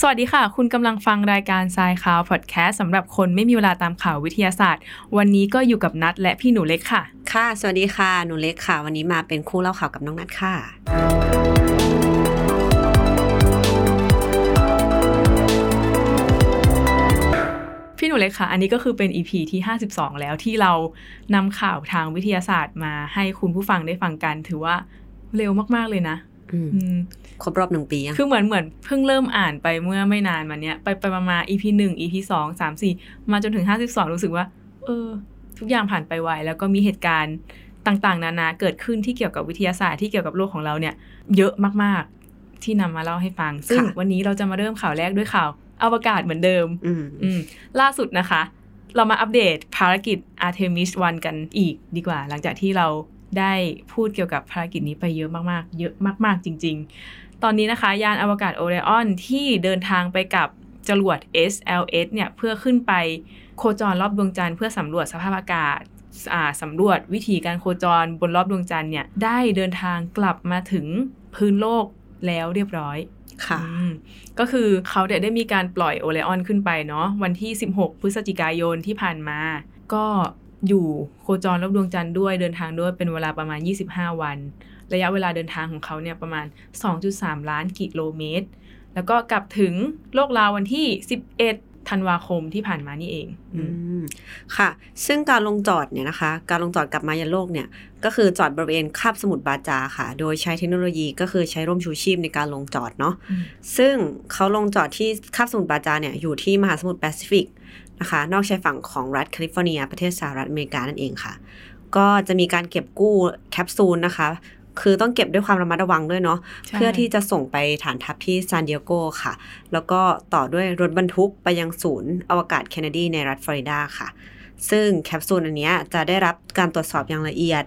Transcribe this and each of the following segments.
สวัสดีค่ะ คุณกำลังฟังรายการทรายข่าวพอดแคสต์สำหรับคนไม่มีเวลาตามข่าววิทยาศาสตร์ วันนี้ก็อยู่กับนัดและพี่หนูเล็กค่ะ ค่ะ สวัสดีค่ะ หนูเล็กค่ะ วันนี้มาเป็นคู่เล่าข่าวกับน้องนัดค่ะ พี่หนูเล็กค่ะ อันนี้ก็คือเป็น EP ที่ 52 แล้วที่เรานำข่าวทางวิทยาศาสตร์มาให้คุณผู้ฟังได้ฟังกัน ถือว่าเร็วมากๆเลยนะอืมอืม ครบรอบหนึ่งปียังคือเหมือนเหมือนเพิ่งเริ่มอ่านไปเมื่อไม่นานมาเนี้ยไปไปมามา EP หนึ่ง EP สองสามสี่มาจนถึงห้าสิบสองรู้สึกว่า เออ ทุกอย่างผ่านไปไวแล้วก็มีเหตุการณ์ต่างๆ นานาเกิดขึ้นที่เกี่ยวกับวิทยาศาสตร์ที่เกี่ยวกับโลกของเราเนี่ย เยอะมากๆ ที่นำมาเล่าให้ฟัง ซึ่งวันนี้เราจะมาเริ่มข่าวแรกด้วยข่าวอวกาศเหมือนเดิมอืมอืมล่าสุดนะคะ เรามาอัปเดตภารกิจ Artemis 1 กันอีกดีกว่า หลังจากที่เราได้พูดเกี่ยวกับภารกิจนี้ไปเยอะมากๆ เยอะมาก ๆ จริง ๆ ตอนนี้นะคะยานอวกาศโอเรออนที่เดินทางไปกับจรวด SLS เนี่ยเพื่อขึ้นไปโคจรรอบดวงจันทร์เพื่อสำรวจสภาพอากาศอ่าสำรวจวิธีการโคจรบนรอบดวงจันทร์เนี่ยได้เดินทางกลับมาถึงพื้นโลกแล้วเรียบร้อยค่ะอืมก็คือเขาเนี่ยได้มีการปล่อยโอเลออนขึ้นไปเนาะวันที่ 16 พฤศจิกายนที่ผ่านมา ก็อยู่โคจรรอบดวงจันทร์ด้วยเดินทางด้วยเป็นเวลาประมาณ 25 วัน ระยะเวลาเดินทางของเขาเนี่ยประมาณ 2.3 ล้านกิโลเมตร แล้วก็กลับถึงโลกลาววันที่ 11ธันวาคมที่ผ่านมานี่เองอือืมมค่ะ ซึ่งการลงจอดเนี่ยนะคะ การลงจอดกลับมายันโลกเนี่ย ก็คือจอดบริเวณคาบสมุทรบาจาค่ะ โดยใช้เทคโนโลยีก็คือใช้ร่มชูชีพในการลงจอดเนาะอืมซึ่งเขาลงจอดที่คาบสมุทรบาจาเนี่ยอยู่ที่มหาสมุทรแปซิฟิกนะคะ นอกชายฝั่งของรัฐแคลิฟอร์เนีย ประเทศสหรัฐอเมริกานั่นเองค่ะ ก็จะมีการเก็บกู้แคปซูลนะคะ คือต้องเก็บด้วยความระมัดระวังด้วยเนาะใช่เพื่อที่จะส่งไปฐานทัพที่ซานดิเอโกค่ะ แล้วก็ต่อด้วยรถบรรทุกไปยังศูนย์อวกาศเคนเนดีในรัฐฟลอริดาค่ะ ซึ่งแคปซูลอันเนี้ยจะได้รับการตรวจสอบอย่างละเอียด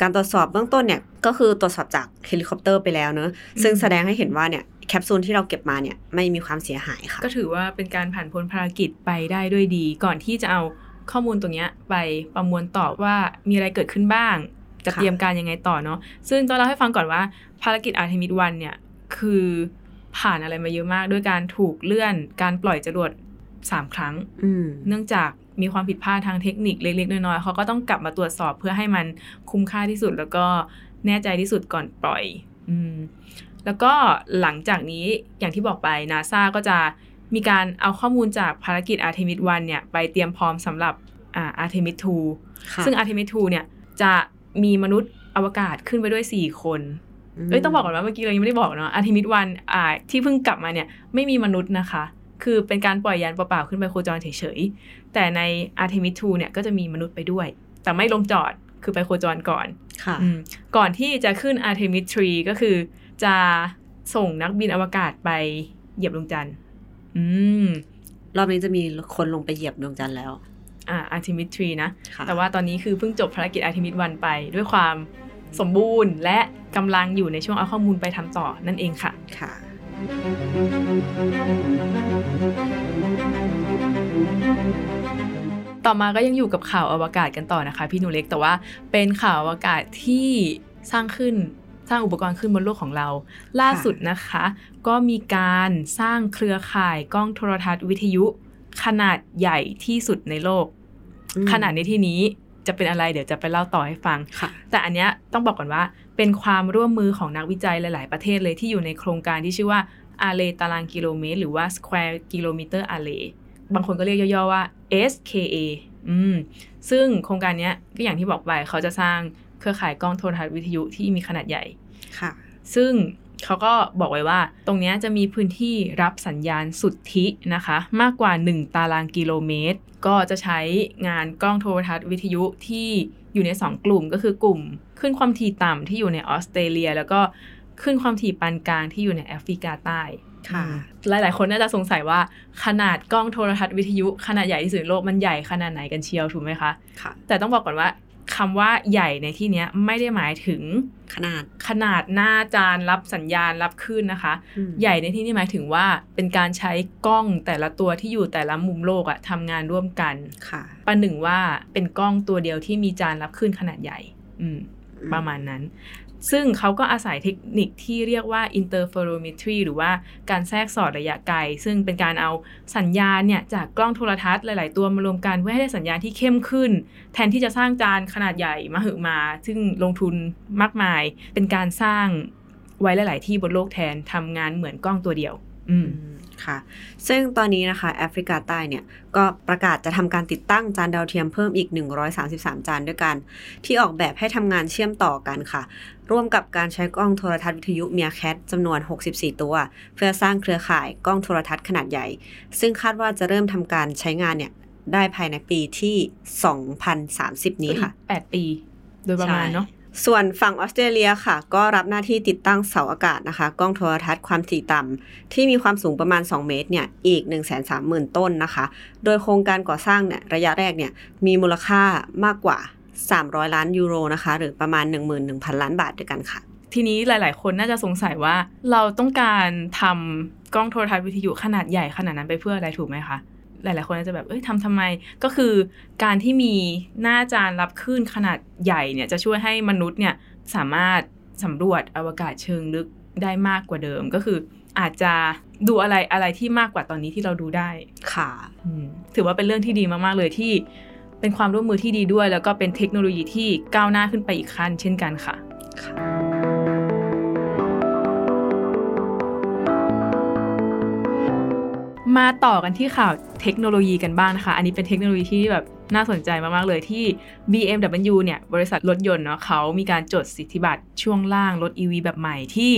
การตรวจสอบเบื้องต้นเนี่ยก็คือตรวจสอบจากเฮลิคอปเตอร์ไปแล้วเนอะซึ่งแสดงให้เห็นว่าเนี่ยแคปซูลที่เราเก็บมาเนี่ยไม่มีความเสียหายค่ะ ก็ถือว่าเป็นการผ่านพ้นภารกิจไปได้ด้วยดี ก่อนที่จะเอาข้อมูลตรงเนี้ยไปประมวลต่อว่ามีอะไรเกิดขึ้นบ้าง จะค่ะเตรียมการยังไงต่อเนาะซึ่งต้องเล่าให้ฟังก่อนว่าภารกิจ Artemis One เนี่ยคือผ่านอะไรมาเยอะมาก ด้วยการถูกเลื่อนการปล่อยจรวด3ครั้งอืมเนื่องจากมีความผิดพลาดทางเทคนิคเล็กๆน้อยๆเขาก็ต้องกลับมาตรวจสอบเพื่อให้มันคุ้มค่าที่สุด แล้วก็แน่ใจที่สุดก่อนปล่อยอืมแล้วก็หลังจากนี้อย่างที่บอกไปนาซาก็จะมีการเอาข้อมูลจากภารกิจ Artemis 1เนี่ยไปเตรียมพร้อมสำหรับอ่า Artemis ค่ะ2ซึ่ง Artemis 2เนี่ยจะ มีมนุษย์อวกาศขึ้นไปด้วย 4 คนเอ้ยต้องบอกก่อนว่าเมื่อกี้เรายังไม่ได้บอกเนาะ Artemis 1อ่าที่เพิ่งกลับมาเนี่ยไม่มีมนุษย์นะคะ คือเป็นการปล่อยยานเปล่าๆขึ้นไปโคจรเฉยๆ แต่ใน Artemis 2เนี่ยก็จะมีมนุษย์ไปด้วย แต่ไม่ลงจอดคือไปโคจรก่อนค่ะอืมก่อนที่จะขึ้น Artemis 3ก็คือ จะส่งนักบินอวกาศไปเหยียบดวงจันทร์อืมรอบนี้จะมีคนลงไปเหยียบดวงจันทร์แล้ว อ่า Artemis 3นะค่ะแต่ว่าตอนนี้คือเพิ่งจบภารกิจ Artemis 1ไป ด้วยความสมบูรณ์ และกำลังอยู่ในช่วงเอาข้อมูลไปทำต่อนั่นเองค่ะค่ะต่อมาก็ยังอยู่กับข่าวอวกาศกันต่อนะคะ พี่หนูเล็กแต่ว่าเป็นข่าวอวกาศที่สร้างขึ้นสร้างอุปกรณ์ขึ้นบนโลกของเรา ล่าสุดนะคะ ก็มีการสร้างเครือข่ายกล้องโทรทัศน์วิทยุ ขนาดใหญ่ที่สุดในโลกอืม ขนาดในที่นี้จะเป็นอะไรเดี๋ยวจะไปเล่าต่อให้ฟังค่ะแต่อันเนี้ยต้องบอกก่อนว่าเป็นความร่วมมือของนักวิจัยหลาย ๆ ประเทศเลยที่อยู่ในโครงการที่ชื่อว่า Array ตารางกิโลเมตร หรือว่า Square Kilometer Array บางคนก็เรียกย่อ ๆ ว่า SKA อืมซึ่งโครงการเนี้ยก็อย่างที่บอกไปเขาจะสร้างเครือข่ายกล้องโทรทัศน์วิทยุที่มีขนาดใหญ่ค่ะ ซึ่ง เขาก็บอกไว้ว่าตรงเนี้ยจะมีพื้นที่รับสัญญาณสุทธินะคะ มากกว่า 1 ตารางกิโลเมตร ก็จะใช้งานกล้องโทรทัศน์วิทยุที่อยู่ใน 2 กลุ่มก็คือกลุ่มขึ้นความถี่ต่ำที่อยู่ในออสเตรเลีย แล้วก็ขึ้นความถี่ปานกลางที่อยู่ในแอฟริกาใต้ค่ะ หลาย ๆ คนน่าจะสงสัยว่าขนาดกล้องโทรทัศน์วิทยุขนาดใหญ่ที่สุดในโลกมันใหญ่ขนาดไหนกันเชียวถูกไหมคะค่ะแต่ต้องบอกก่อนว่า คำว่าใหญ่ในที่เนี้ยไม่ได้หมายถึงขนาดขนาดหน้าจานรับสัญญาณรับคลื่นนะคะอืมใหญ่ในที่นี้หมายถึงว่าเป็นการใช้กล้องแต่ละตัวที่อยู่แต่ละมุมโลกอะทำงานร่วมกันค่ะประหนึ่งว่าเป็นกล้องตัวเดียวที่มีจานรับคลื่นขนาดใหญ่ อืมประมาณนั้น ซึ่งเขาก็อาศัยเทคนิคที่เรียกว่า interferometry หรือว่าการแทรกสอดระยะไกล ซึ่งเป็นการเอาสัญญาณเนี่ยจากกล้องโทรทัศน์หลาย ๆ ตัวมารวมกันเพื่อให้ได้สัญญาณที่เข้มขึ้น แทนที่จะสร้างจานขนาดใหญ่มาหึมา ซึ่งลงทุนมากมาย เป็นการสร้างไว้หลาย ๆ ที่บนโลกแทนทำงานเหมือนกล้องตัวเดียว อืม ค่ะ ซึ่งตอนนี้นะคะแอฟริกาใต้เนี่ยก็ประกาศจะทำการติดตั้งจานดาวเทียมเพิ่มอีก 133 จานด้วยกัน ที่ออกแบบให้ทำงานเชื่อมต่อกันค่ะ ร่วมกับการใช้กล้องโทรทัศน์วิทยุเมียแคทจำนวน 64 ตัว เพื่อสร้างเครือข่ายกล้องโทรทัศน์ขนาดใหญ่ ซึ่งคาดว่าจะเริ่มทำการใช้งานเนี่ยได้ภายในปีที่ 2030 นี้ค่ะแปดปี โดยประมาณเนาะ ส่วนฝั่งออสเตรเลียค่ะ ก็รับหน้าที่ติดตั้งเสาอากาศนะคะ กล้องโทรทัศน์ความถี่ต่ำที่มีความสูงประมาณ 2 เมตรเนี่ยอีก 1 3 0 0 0 0 ต้นนะคะ โดยโครงการก่อสร้างเนี่ยระยะแรกเนี่ยมีมูลค่ามากกว่า 300 ล้านยูโรนะคะ หรือประมาณ 11,000 ล้านบาทด้วยกันค่ะ ทีนี้หลาย ๆ คนน่าจะสงสัยว่าเราต้องการทำกล้องโทรทัศน์วิทยุขนาดใหญ่ขนาดนั้นไปเพื่ออะไรถูกไหมคะ หลาย ๆ คนอาจจะแบบ เอ้ยทำทำไม ก็คือการที่มีหน้าจานรับคลื่นขนาดใหญ่เนี่ย จะช่วยให้มนุษย์เนี่ยสามารถสำรวจอวกาศเชิงลึกได้มากกว่าเดิม ก็คืออาจจะดูอะไรอะไรที่มากกว่าตอนนี้ที่เราดูได้ ค่ะอืมถือว่าเป็นเรื่องที่ดีมาก ๆ เลยที่เป็นความร่วมมือที่ดีด้วย แล้วก็เป็นเทคโนโลยีที่ก้าวหน้าขึ้นไปอีกขั้นเช่นกันค่ะ มาต่อกันที่ข่าวเทคโนโลยีกันบ้างนะคะ อันนี้เป็นเทคโนโลยีที่แบบน่าสนใจมาก ๆ เลยที่ BMW เนี่ยบริษัทรถยนต์เนาะเขามีการจดสิทธิบัตรช่วงล่างรถ EV แบบใหม่ที่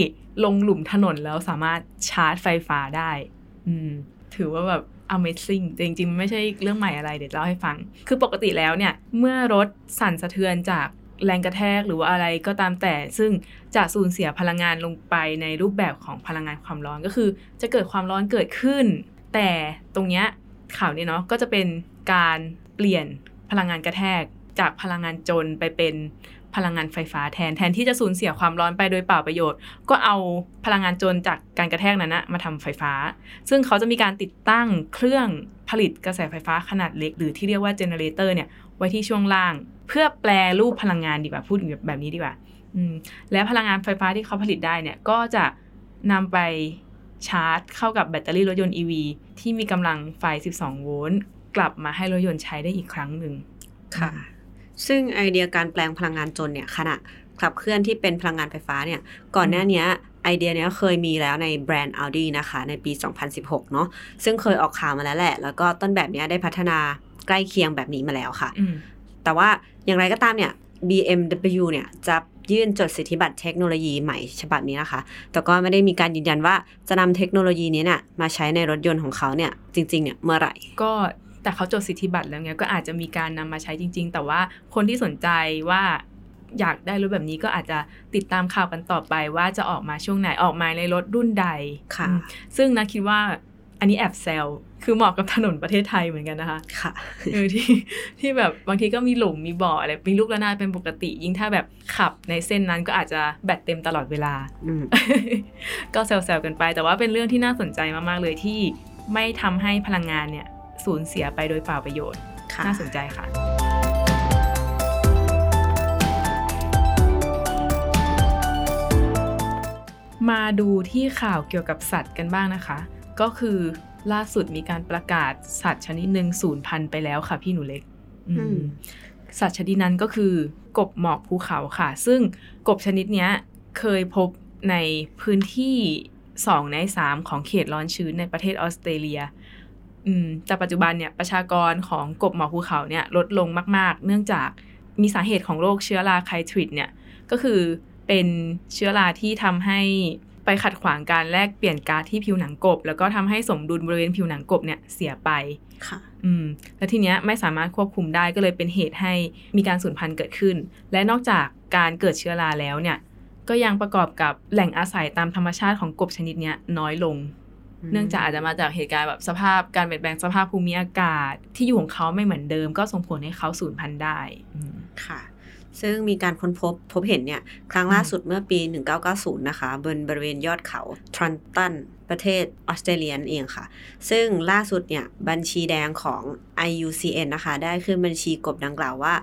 ลงหลุมถนนแล้วสามารถชาร์จไฟฟ้าได้ อืม ถือว่าแบบ Amazing แต่จริง ๆ ไม่ใช่เรื่องใหม่อะไรเดี๋ยวเล่าให้ฟัง คือปกติแล้วเนี่ย เมื่อรถสั่นสะเทือนจากแรงกระแทกหรือว่าอะไรก็ตามแต่ ซึ่งจะสูญเสียพลังงานลงไปในรูปแบบของพลังงานความร้อนก็คือ จะเกิดความร้อนเกิดขึ้น แต่ตรงเนี้ยข่าวนี้เนาะก็จะเป็นการเปลี่ยนพลังงานกระแทกจากพลังงานจนไปเป็นพลังงานไฟฟ้าแทนแทนที่จะสูญเสียความร้อนไปโดยเปล่าประโยชน์ ก็เอาพลังงานจนจากการกระแทกนั้นนะมาทำไฟฟ้า ซึ่งเขาจะมีการติดตั้งเครื่องผลิตกระแสไฟฟ้าขนาดเล็ก หรือที่เรียกว่าเจเนเรเตอร์เนี่ยไว้ที่ช่วงล่าง เพื่อแปลรูปพลังงานดีกว่าพูดแบบนี้ดีกว่าและพลังงานไฟฟ้าที่เขาผลิตได้เนี่ยก็จะนำไป ชาร์จเข้ากับแบตเตอรี่รถยนต์ EV ที่มีกำลังไฟ 12 โวลต์กลับมาให้รถยนต์ใช้ได้อีกครั้งหนึ่งค่ะ ซึ่งไอเดียการแปลงพลังงานจนเนี่ยขณะขับเคลื่อนที่เป็นพลังงานไฟฟ้าเนี่ยก่อนหน้านี้ไอเดียเนี้ยเคยมีแล้วในแบรนด์ Audi นะคะ ในปี 2016 เนาะซึ่งเคยออกข่าวมาแล้วแหละ แล้วก็ต้นแบบเนี้ยได้พัฒนาใกล้เคียงแบบนี้มาแล้วค่ะอืมแต่ว่าอย่างไรก็ตามเนี่ย BMW เนี่ยจะ ยื่นจดสิทธิบัตรเทคโนโลยีใหม่ฉบับนี้นะคะ แต่ก็ไม่ได้มีการยืนยันว่าจะนำเทคโนโลยีนี้เนี่ยมาใช้ในรถยนต์ของเขาเนี่ยจริงๆเนี่ยเมื่อไหร่ ก็แต่เขาจดสิทธิบัตรแล้วไงก็อาจจะมีการนำมาใช้จริง ๆ แต่ว่าคนที่สนใจว่าอยากได้รถแบบนี้ก็อาจจะติดตามข่าวกันต่อไปว่าจะออกมาช่วงไหนออกมาในรถรุ่นใดค่ะอืมซึ่งนะคิดว่าอันนี้แอบแซว คือเหมาะกับถนนประเทศไทยเหมือนกันนะคะ ค่ะเออที่ที่แบบบางทีก็มีหลุมมีบ่ออะไรมีลูกระนาดเป็นปกติ ยิ่งถ้าแบบขับในเส้นนั้นก็อาจจะแบตเต็มตลอดเวลาอืมก็แซวๆกันไป แต่ว่าเป็นเรื่องที่น่าสนใจมากๆเลยที่ไม่ทำให้พลังงานเนี่ยสูญเสียไปโดยเปล่าประโยชน์ค่ะน่าสนใจค่ะมาดูที่ข่าวเกี่ยวกับสัตว์กันบ้างนะคะ ก็คือ ล่าสุดมีการประกาศสัตว์ชนิดหนึ่งสูญพันธุ์ไปแล้วค่ะพี่หนูเล็กอืมอืมสัตว์ชนิดนั้นก็คือกบหมอกภูเขาค่ะ ซึ่งกบชนิดเนี้ยเคยพบในพื้นที่2ใน3ของเขตร้อนชื้นในประเทศออสเตรเลียอืมแต่ปัจจุบันเนี่ยประชากรของกบหมอกภูเขาเนี่ยลดลงมาก ๆ เนื่องจากมีสาเหตุของโรคเชื้อราไคทริดเนี่ยก็คือเป็นเชื้อราที่ทำให้ ไปขัดขวางการแลกเปลี่ยนก๊าซที่ผิวหนังกบ แล้วก็ทำให้สมดุลบริเวณผิวหนังกบเนี่ยเสียไปค่ะ อืม แล้วทีเนี้ยไม่สามารถควบคุมได้ก็เลยเป็นเหตุให้มีการสูญพันธุ์เกิดขึ้น และนอกจากการเกิดเชื้อราแล้วเนี่ย ก็ยังประกอบกับแหล่งอาศัยตามธรรมชาติของกบชนิดเนี้ยน้อยลง เนื่องจากอาจจะมาจากเหตุการณ์แบบสภาพการเปลี่ยนแปลงสภาพภูมิอากาศที่อยู่ของเขาไม่เหมือนเดิม ก็ส่งผลให้เขาสูญพันธุ์ได้อืมค่ะ ซึ่งมีการค้นพบพบเห็นเนี่ยครั้งล่าสุดเมื่อปี 1990 นะคะ บนบริเวณยอดเขาทรันตันประเทศออสเตรเลียนเองค่ะ ซึ่งล่าสุดเนี่ยบัญชีแดงของ IUCN นะคะ ได้ขึ้นบัญชีกบดังกล่าวว่า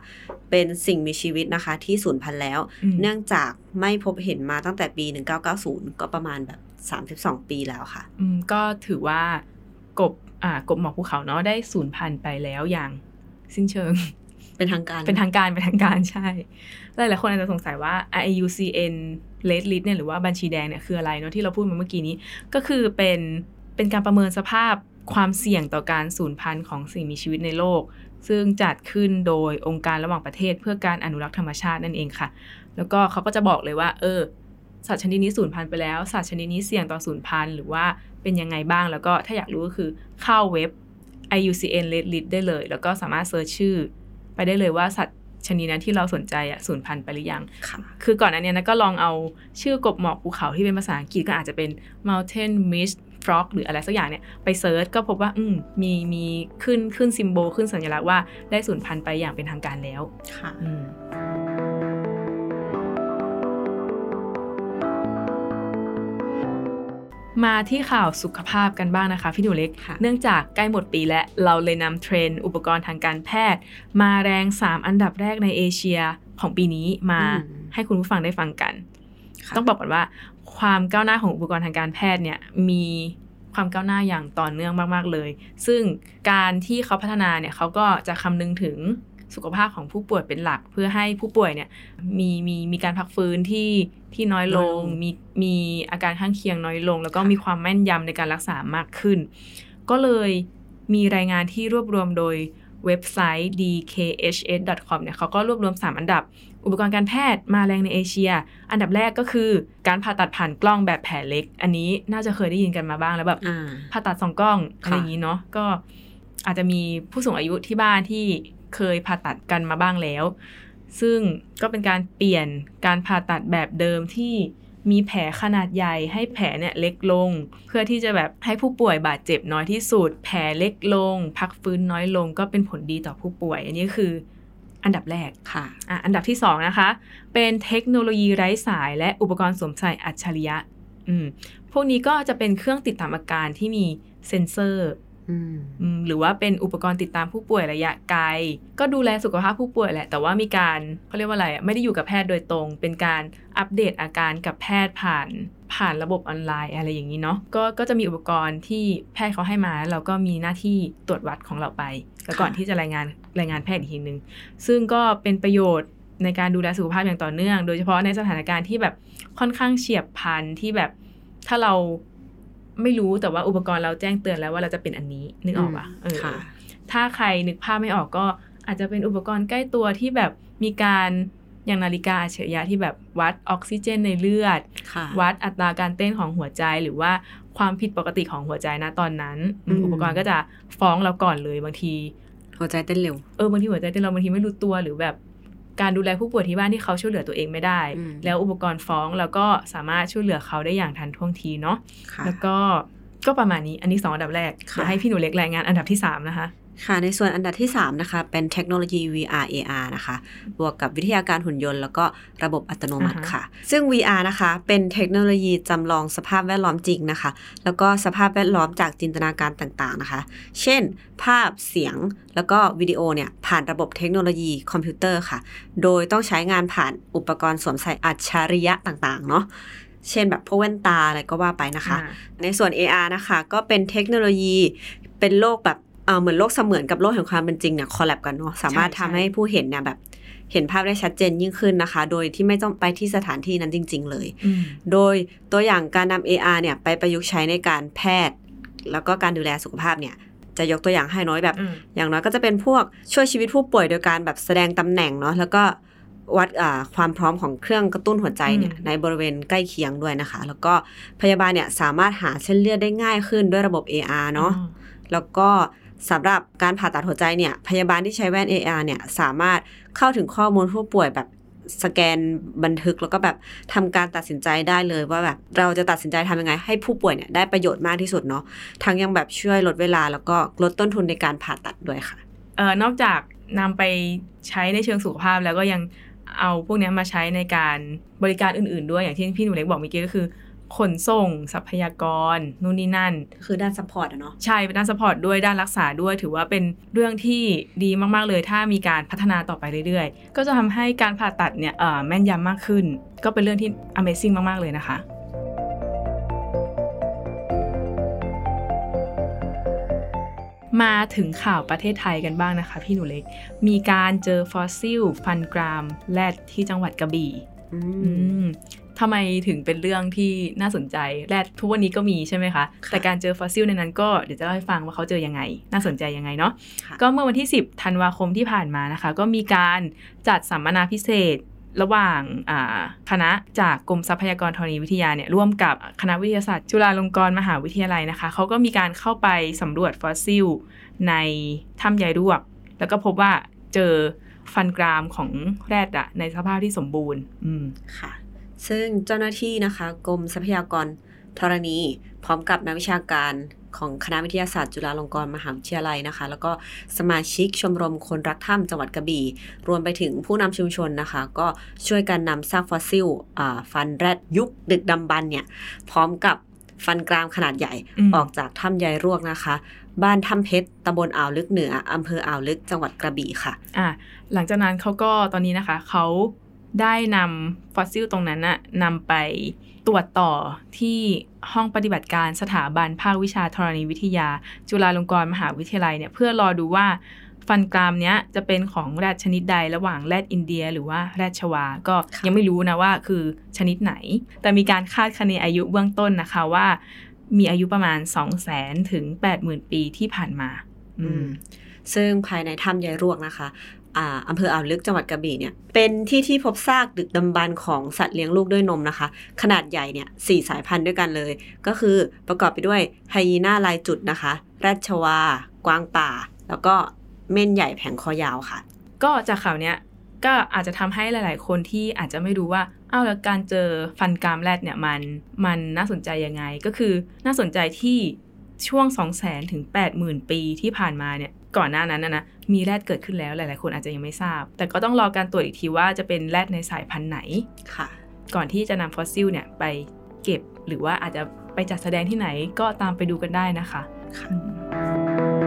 เป็นสิ่งมีชีวิตนะคะที่สูญพันธุ์แล้วอืมเนื่องจากไม่พบเห็นมาตั้งแต่ปี 1990 ก็ประมาณแบบ 32 ปีแล้วค่ะ อืม ก็ถือว่ากบอ่ากบหมอกภูเขาเนาะได้สูญพันธุ์ไปแล้วอย่างสิ้นเชิง เป็นทางการ เป็นทางการ เป็นทางการใช่ หลายๆคนอาจจะสงสัยว่า IUCN Red List เนี่ยหรือว่าบัญชีแดงเนี่ยคืออะไรเนาะที่เราพูดมาเมื่อกี้นี้ ก็คือเป็นเป็นการประเมินสภาพความเสี่ยงต่อการสูญพันธุ์ของสิ่งมีชีวิตในโลก ซึ่งจัดขึ้นโดยองค์การระหว่างประเทศ เพื่อการอนุรักษ์ธรรมชาตินั่นเองค่ะ แล้วก็เขาก็จะบอกเลยว่า เออสัตว์ชนิดนี้สูญพันธุ์ไปแล้วสัตว์ชนิดนี้เสี่ยงต่อสูญพันธุ์หรือว่าเป็นยังไงบ้าง แล้วก็ถ้าอยากรู้ก็คือเข้าเว็บ IUCN Red List ได้เลย แล้วก็สามารถเซิร์ชชื่อ ไปได้เลยว่าสัตว์ชนิดนั้นที่เราสนใจอะสูญพันธุ์ไปหรือยังค่ะคือก่อนอันเนี้ยนะก็ลองเอาชื่อกบหมอกภูเขาที่เป็นภาษาอังกฤษก็อาจจะเป็น mountain mist frog หรืออะไรสักอย่างเนี่ยไป search ก็พบว่า อืมมีมีขึ้นขึ้น symbol ขึ้นสัญลักษณ์ว่าได้สูญพันธุ์ไปอย่างเป็นทางการแล้ว ค่ะ มาที่ข่าวสุขภาพกันบ้างนะคะพี่หนูเล็กค่ะเนื่องจากใกล้หมดปีและเราเลยนำเทรนด์อุปกรณ์ทางการแพทย์ มาแรง 3 อันดับแรกในเอเชียของปีนี้มาให้คุณผู้ฟังได้ฟังกันค่ะต้องบอกก่อนว่าความก้าวหน้าของอุปกรณ์ทางการแพทย์เนี่ยมีความก้าวหน้าอย่างต่อเนื่องมาก ๆ เลย ซึ่งการที่เขาพัฒนาเนี่ยเขาก็จะคำนึงถึง สุขภาพของผู้ป่วยเป็นหลัก เพื่อให้ผู้ป่วยเนี่ยมีมีมีการพักฟื้นที่ที่น้อยลง มีมีอาการข้างเคียงน้อยลง แล้วก็มีความแม่นยำในการรักษามากขึ้น ก็เลยมีรายงานที่รวบรวมโดยเว็บไซต์ dkhs.com เนี่ยเขาก็รวบรวม 3 อันดับ อุปกรณ์การแพทย์มาแรงในเอเชีย อันดับแรกก็คือการผ่าตัดผ่านกล้องแบบแผลเล็ก อันนี้น่าจะเคยได้ยินกันมาบ้างแล้วแบบอ่าผ่าตัดสองกล้องอะไรค่ะอย่างนี้เนาะก็อาจจะมีผู้สูงอายุที่บ้านที่ เคยผ่าตัดกันมาบ้างแล้ว ซึ่งก็เป็นการเปลี่ยนการผ่าตัดแบบเดิมที่มีแผลขนาดใหญ่ให้แผลเนี่ยเล็กลง เพื่อที่จะแบบให้ผู้ป่วยบาดเจ็บน้อยที่สุด แผลเล็กลง พักฟื้นน้อยลงก็เป็นผลดีต่อผู้ป่วย อันนี้คืออันดับแรกค่ะอะอันดับที่2นะคะ เป็นเทคโนโลยีไร้สาย และอุปกรณ์สวมใส่อัจฉริยะอืมพวกนี้ก็จะเป็นเครื่องติดตามอาการที่มีเซ็นเซอร์อืมอืม หรือว่าเป็นอุปกรณ์ติดตามผู้ป่วยระยะไกล ก็ดูแลสุขภาพผู้ป่วยแหละ แต่ว่ามีการเขาเรียกว่าอะไรไม่ได้อยู่กับแพทย์โดยตรง เป็นการอัปเดตอาการกับแพทย์ผ่านผ่านระบบออนไลน์อะไรอย่างนี้เนาะก็ก็จะมีอุปกรณ์ที่แพทย์เขาให้มาแล้วเราก็มีหน้าที่ตรวจวัดของเราไปแล้วก่อนที่จะรายงานรายงานแพทย์อีกทีนึง ซึ่งก็เป็นประโยชน์ในการดูแลสุขภาพอย่างต่อเนื่อง โดยเฉพาะในสถานการณ์ที่แบบค่อนข้างเฉียบพลันที่แบบถ้าเรา ไม่รู้แต่ว่าอุปกรณ์เราแจ้งเตือนแล้วว่าเราจะเป็นอันนี้นึกออกปะเออค่ะถ้าใครนึกภาพไม่ออกก็อาจจะเป็นอุปกรณ์ใกล้ตัวที่แบบมีการอย่างนาฬิกาอัจฉริยะที่แบบวัดออกซิเจนในเลือดค่ะวัดอัตราการเต้นของหัวใจหรือว่าความผิดปกติของหัวใจนะตอนนั้นอืมอืมอุปกรณ์ก็จะฟ้องเราก่อนเลยบางที หัวใจเต้นเร็วเออบางทีหัวใจเต้นเราบางทีไม่รู้ตัวหรือแบบ การดูแลผู้ป่วยที่บ้านที่เขาช่วยเหลือตัวเองไม่ได้อืมแล้วอุปกรณ์ฟ้องแล้วก็สามารถช่วยเหลือเขาได้อย่างทันท่วงทีเนาะค่ะแล้วก็ก็ประมาณนี้อันนี้สองอันดับแรกค่ะเดี๋ยวให้พี่หนูเล็กรายงานอันดับที่สามนะคะ ค่ะ ในส่วนอันดับที่ 3 นะคะ เป็นเทคโนโลยี VR AR นะคะ บวกกับวิทยาการหุ่นยนต์ แล้วก็ระบบอัตโนมัติอ่าฮะค่ะ ซึ่ง VR นะคะ เป็นเทคโนโลยีจำลองสภาพแวดล้อมจริงนะคะ แล้วก็สภาพแวดล้อมจากจินตนาการต่างๆนะคะ เช่น ภาพเสียงแล้วก็วิดีโอเนี่ย ผ่านระบบเทคโนโลยีคอมพิวเตอร์ค่ะ โดยต้องใช้งานผ่านอุปกรณ์สวมใส่อัจฉริยะต่างๆ เนาะเช่นแบบพวกแว่นตาอะไรก็ว่าไปนะคะอ่าในส่วน AR นะคะ ก็เป็นเทคโนโลยีเป็นโลกแบบ เอ่อเหมือนโลกเสมือนกับโลกแห่งความเป็นจริงเนี่ยคอลแลบกันเนาะสามารถใช่ทำให้ผู้เห็นเนี่ยแบบ เห็นภาพได้ชัดเจนยิ่งขึ้นนะคะ โดยที่ไม่ต้องไปที่สถานที่นั้นจริง ๆ เลยอืมโดยตัวอย่างการนำ AR เนี่ยไปประยุกต์ใช้ในการแพทย์ แล้วก็การดูแลสุขภาพเนี่ยจะยกตัวอย่างให้น้อยแบบอืมอย่างน้อยก็จะเป็นพวกช่วยชีวิตผู้ป่วยโดยการแบบแสดงตำแหน่งเนาะแล้วก็วัดอ่าความพร้อมของเครื่องกระตุ้นหัวใจเนี่ยอืมในบริเวณใกล้เคียงด้วยนะคะ แล้วก็พยาบาลเนี่ยสามารถหาเส้นเลือดได้ง่ายขึ้นด้วยระบบ AR เนาะอ๋อแล้วก็ สำหรับการผ่าตัดหัวใจเนี่ยพยาบาลที่ใช้แว่น AR เนี่ยสามารถเข้าถึงข้อมูลผู้ป่วยแบบสแกนบันทึกแล้วก็แบบทำการตัดสินใจได้เลยว่าแบบเราจะตัดสินใจทำยังไง ให้ผู้ป่วยเนี่ยได้ประโยชน์มากที่สุดเนาะทั้งยังแบบช่วยลดเวลาแล้วก็ลดต้นทุนในการผ่าตัดด้วยค่ะเอ่อนอกจากนำไปใช้ในเชิงสุขภาพแล้วก็ยังเอาพวกนี้มาใช้ในการบริการอื่น ๆ ด้วยอย่างที่พี่หนูเล็กบอกเมื่อกี้ก็คือ ขนส่งทรัพยากรนู่นนี่นั่น คือด้าน support อะเนาะใช่เป็นด้าน support ด้วยด้านรักษาด้วย ถือว่าเป็นเรื่องที่ดีมากๆเลย ถ้ามีการพัฒนาต่อไปเรื่อยๆ ก็จะทำให้การผ่าตัดเนี่ยเอ่อแม่นยำมากขึ้น ก็เป็นเรื่องที่ amazing มากๆเลยนะคะมาถึงข่าวประเทศไทยกันบ้างนะคะ พี่หนูเล็ก มีการเจอฟอสซิล ฟันกราม แรดที่จังหวัดกระบี่อือืมม ทำไมถึงเป็นเรื่องที่น่าสนใจแรดทุกวันนี้ก็มีใช่ไหมคะค่ะแต่การเจอฟอสซิลในนั้นก็เดี๋ยวจะเล่าให้ฟังว่าเขาเจอยังไง น่าสนใจยังไงเนาะค่ะก็เมื่อวันที่ 10ธันวาคมที่ผ่านมานะคะ ก็มีการจัดสัมมนาพิเศษระหว่างอ่าคณะจากกรมทรัพยากรธรณีวิทยาเนี่ยร่วมกับคณะวิทยาศาสตร์จุฬาลงกรณ์มหาวิทยาลัยนะคะเขาก็มีการเข้าไปสำรวจฟอสซิล ในถ้ำใยรวก แล้วก็พบว่าเจอฟันกรามของแรดอะในสภาพที่สมบูรณ์ อืมค่ะ ซึ่งเจ้าหน้าที่นะคะกรมทรัพยากรธรณี พร้อมกับนักวิชาการของคณะวิทยาศาสตร์จุฬาลงกรณ์มหาวิทยาลัยนะคะ แล้วก็สมาชิกชมรมคนรักถ้ำจังหวัดกระบี่ รวมไปถึงผู้นำชุมชนนะคะ ก็ช่วยกันนำซากฟอสซิลอ่าฟันแรดยุคดึกดำบรรพ์เนี่ย พร้อมกับฟันกรามขนาดใหญ่อืมออกจากถ้ำยายรวกนะคะ บ้านถ้ำเพชรตำบลอ่าวลึกเหนืออำเภออ่าวลึกจังหวัดกระบี่ค่ะอะหลังจากนั้นเขาก็ตอนนี้นะคะเขา ได้นำฟอสซิลตรงนั้นน่ะนำไปตรวจต่อที่ห้องปฏิบัติการสถาบันภาควิชาธรณีวิทยา จุฬาลงกรณ์มหาวิทยาลัยเนี่ยเพื่อรอดูว่าฟันกรามเนี้ยจะเป็นของแรดชนิดใดระหว่างแรดอินเดีย หรือว่าแรดชวา ก็ยังไม่รู้นะว่าคือชนิดไหน แต่มีการคาดคะเนอายุเบื้องต้นนะคะว่า มีอายุประมาณ 2 0 0 0 0 0ถึง 80,000 ปีที่ผ่านมา อืมซึ่งภายในถ้ำยายรวกนะคะ อำเภออ่าวลึกจังหวัดกระบี่เนี่ยเป็นที่ที่พบซากดึกดำบรรพ์ของสัตว์เลี้ยงลูกด้วยนมนะคะ ขนาดใหญ่เนี่ยสี่สายพันธุ์ด้วยกันเลย ก็คือประกอบไปด้วยไฮยีน่าลายจุดนะคะแรดชวา กวางป่า แล้วก็เม่นใหญ่แผงคอยาวค่ะ ก็จากข่าวเนี้ยก็อาจจะทำให้หลาย ๆ คนที่อาจจะไม่รู้ว่าอ้าวแล้วการเจอฟันกรามแรดเนี่ยมันมันน่าสนใจยังไง ก็คือน่าสนใจที่ช่วง 2 0 0 0 0 0ถึง80,000 ปีที่ผ่านมาเนี่ย ก่อนหน้านั้นนะนะมีแรดเกิดขึ้นแล้วหลาย ๆ คนอาจจะยังไม่ทราบ แต่ก็ต้องรอการตรวจอีกทีว่าจะเป็นแรดในสายพันธุ์ไหนค่ะ ก่อนที่จะนำฟอสซิลเนี่ยไปเก็บหรือว่าอาจจะไปจัดแสดงที่ไหนก็ตามไปดูกันได้นะคะค่ะอืม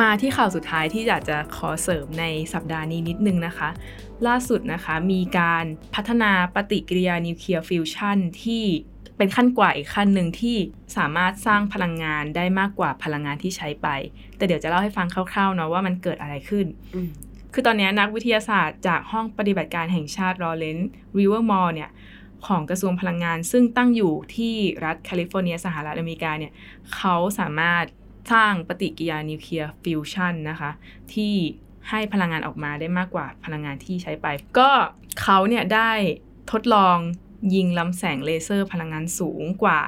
มาที่ข่าวสุดท้ายที่อยากจะขอเสริมในสัปดาห์นี้นิดนึงนะคะ ล่าสุดนะคะมีการพัฒนาปฏิกิริยานิวเคลียร์ฟิวชันที่ เป็นขั้นกว่าอีกขั้นหนึ่งที่สามารถสร้างพลังงานได้มากกว่าพลังงานที่ใช้ไป แต่เดี๋ยวจะเล่าให้ฟังคร่าวๆเนาะว่ามันเกิดอะไรขึ้น คือตอนนี้นักวิทยาศาสตร์จากห้องปฏิบัติการแห่งชาติลอว์เรนซ์ลิเวอร์มอร์เนี่ยของกระทรวงพลังงาน ซึ่งตั้งอยู่ที่รัฐแคลิฟอร์เนียสหรัฐอเมริกาเนี่ยเขาสามารถสร้างปฏิกิริยานิวเคลียร์ฟิวชันนะคะที่ให้พลังงานออกมาได้มากกว่าพลังงานที่ใช้ไป ก็เขาเนี่ยได้ทดลอง ยิงลำแสงเลเซอร์พลังงานสูงกว่า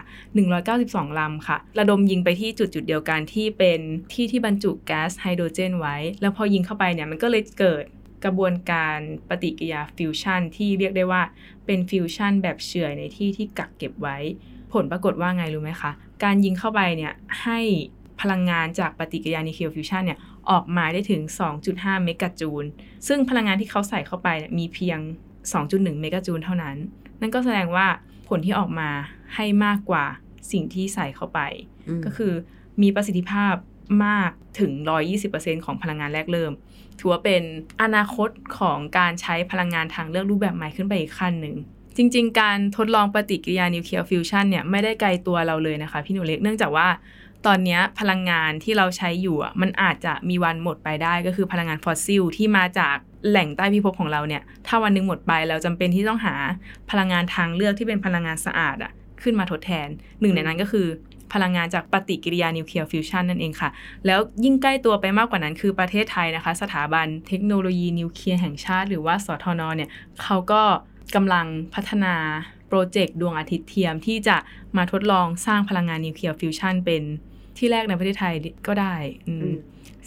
192 ลำค่ะ ระดมยิงไปที่จุดจุดเดียวกันที่เป็นที่ที่บรรจุแก๊สไฮโดรเจนไว้ แล้วพอยิงเข้าไปเนี่ยมันก็เลยเกิดกระบวนการปฏิกิริยาฟิวชันที่เรียกได้ว่าเป็นฟิวชันแบบเฉื่อยในที่ที่กักเก็บไว้ ผลปรากฏว่าไงรู้ไหมคะ การยิงเข้าไปเนี่ยให้พลังงานจากปฏิกิริยานิวเคลียร์ฟิวชันเนี่ยออกมาได้ถึง 2.5 เมกะจูล ซึ่งพลังงานที่เขาใส่เข้าไปเนี่ยมีเพียง 2.1 เมกะจูลเท่านั้น นั่นก็แสดงว่าผลที่ออกมาให้มากกว่าสิ่งที่ใส่เข้าไปมก็คือมีประสิทธิภาพมากถึง 120%ของพลังงานแรกเริ่ม ถือว่าเป็นอนาคตของการใช้พลังงานทางเลือกรูปแบบใหม่ขึ้นไปอีกขั้นหนึ่ง จริง ๆ การทดลองปฏิกิริยานิวเคลียร์ฟิวชันเนี่ยไม่ได้ไกลตัวเราเลยนะคะพี่หนูเล็ก เนื่องจากว่า ตอนนี้พลังงานที่เราใช้อยู่มันอาจจะมีวันหมดไปได้ก็คือพลังงานฟอสซิลที่มาจากแหล่งใต้พิภพของเราเนี่ยถ้าวันหนึ่งหมดไปเราจำเป็นที่ต้องหาพลังงานทางเลือกที่เป็นพลังงานสะอาดอะขึ้นมาทดแทน หนึ่งในนั้นก็คือ พลังงานจากปฏิกิริยานิวเคลียร์ฟิวชันนั่นเองค่ะ แล้วยิ่งใกล้ตัวไปมากกว่านั้นคือประเทศไทยนะคะ สถาบันเทคโนโลยีนิวเคลียร์แห่งชาติ หรือว่าสทนเนี่ยเขาก็กำลังพัฒนาโปรเจกต์ดวงอาทิตย์เทียมที่จะมาทดลองสร้างพลังงานนิวเคลียร์ฟิวชันเป็น ที่แรกในประเทศไทยก็ได้อืมอืม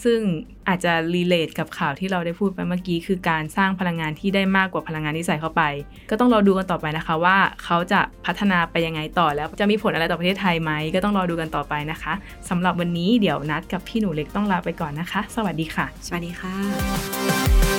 ซึ่งอาจจะรีเลทกับข่าวที่เราได้พูดไปเมื่อกี้ คือการสร้างพลังงานที่ได้มากกว่าพลังงานที่ใส่เข้าไป ก็ต้องรอดูกันต่อไปนะคะว่าเขาจะพัฒนาไปยังไงต่อแล้วจะมีผลอะไรต่อประเทศไทยไหมก็ต้องรอดูกันต่อไปนะคะสำหรับวันนี้เดี๋ยวนัดกับพี่หนูเล็กต้องลาไปก่อนนะคะ สวัสดีค่ะ สวัสดีค่ะ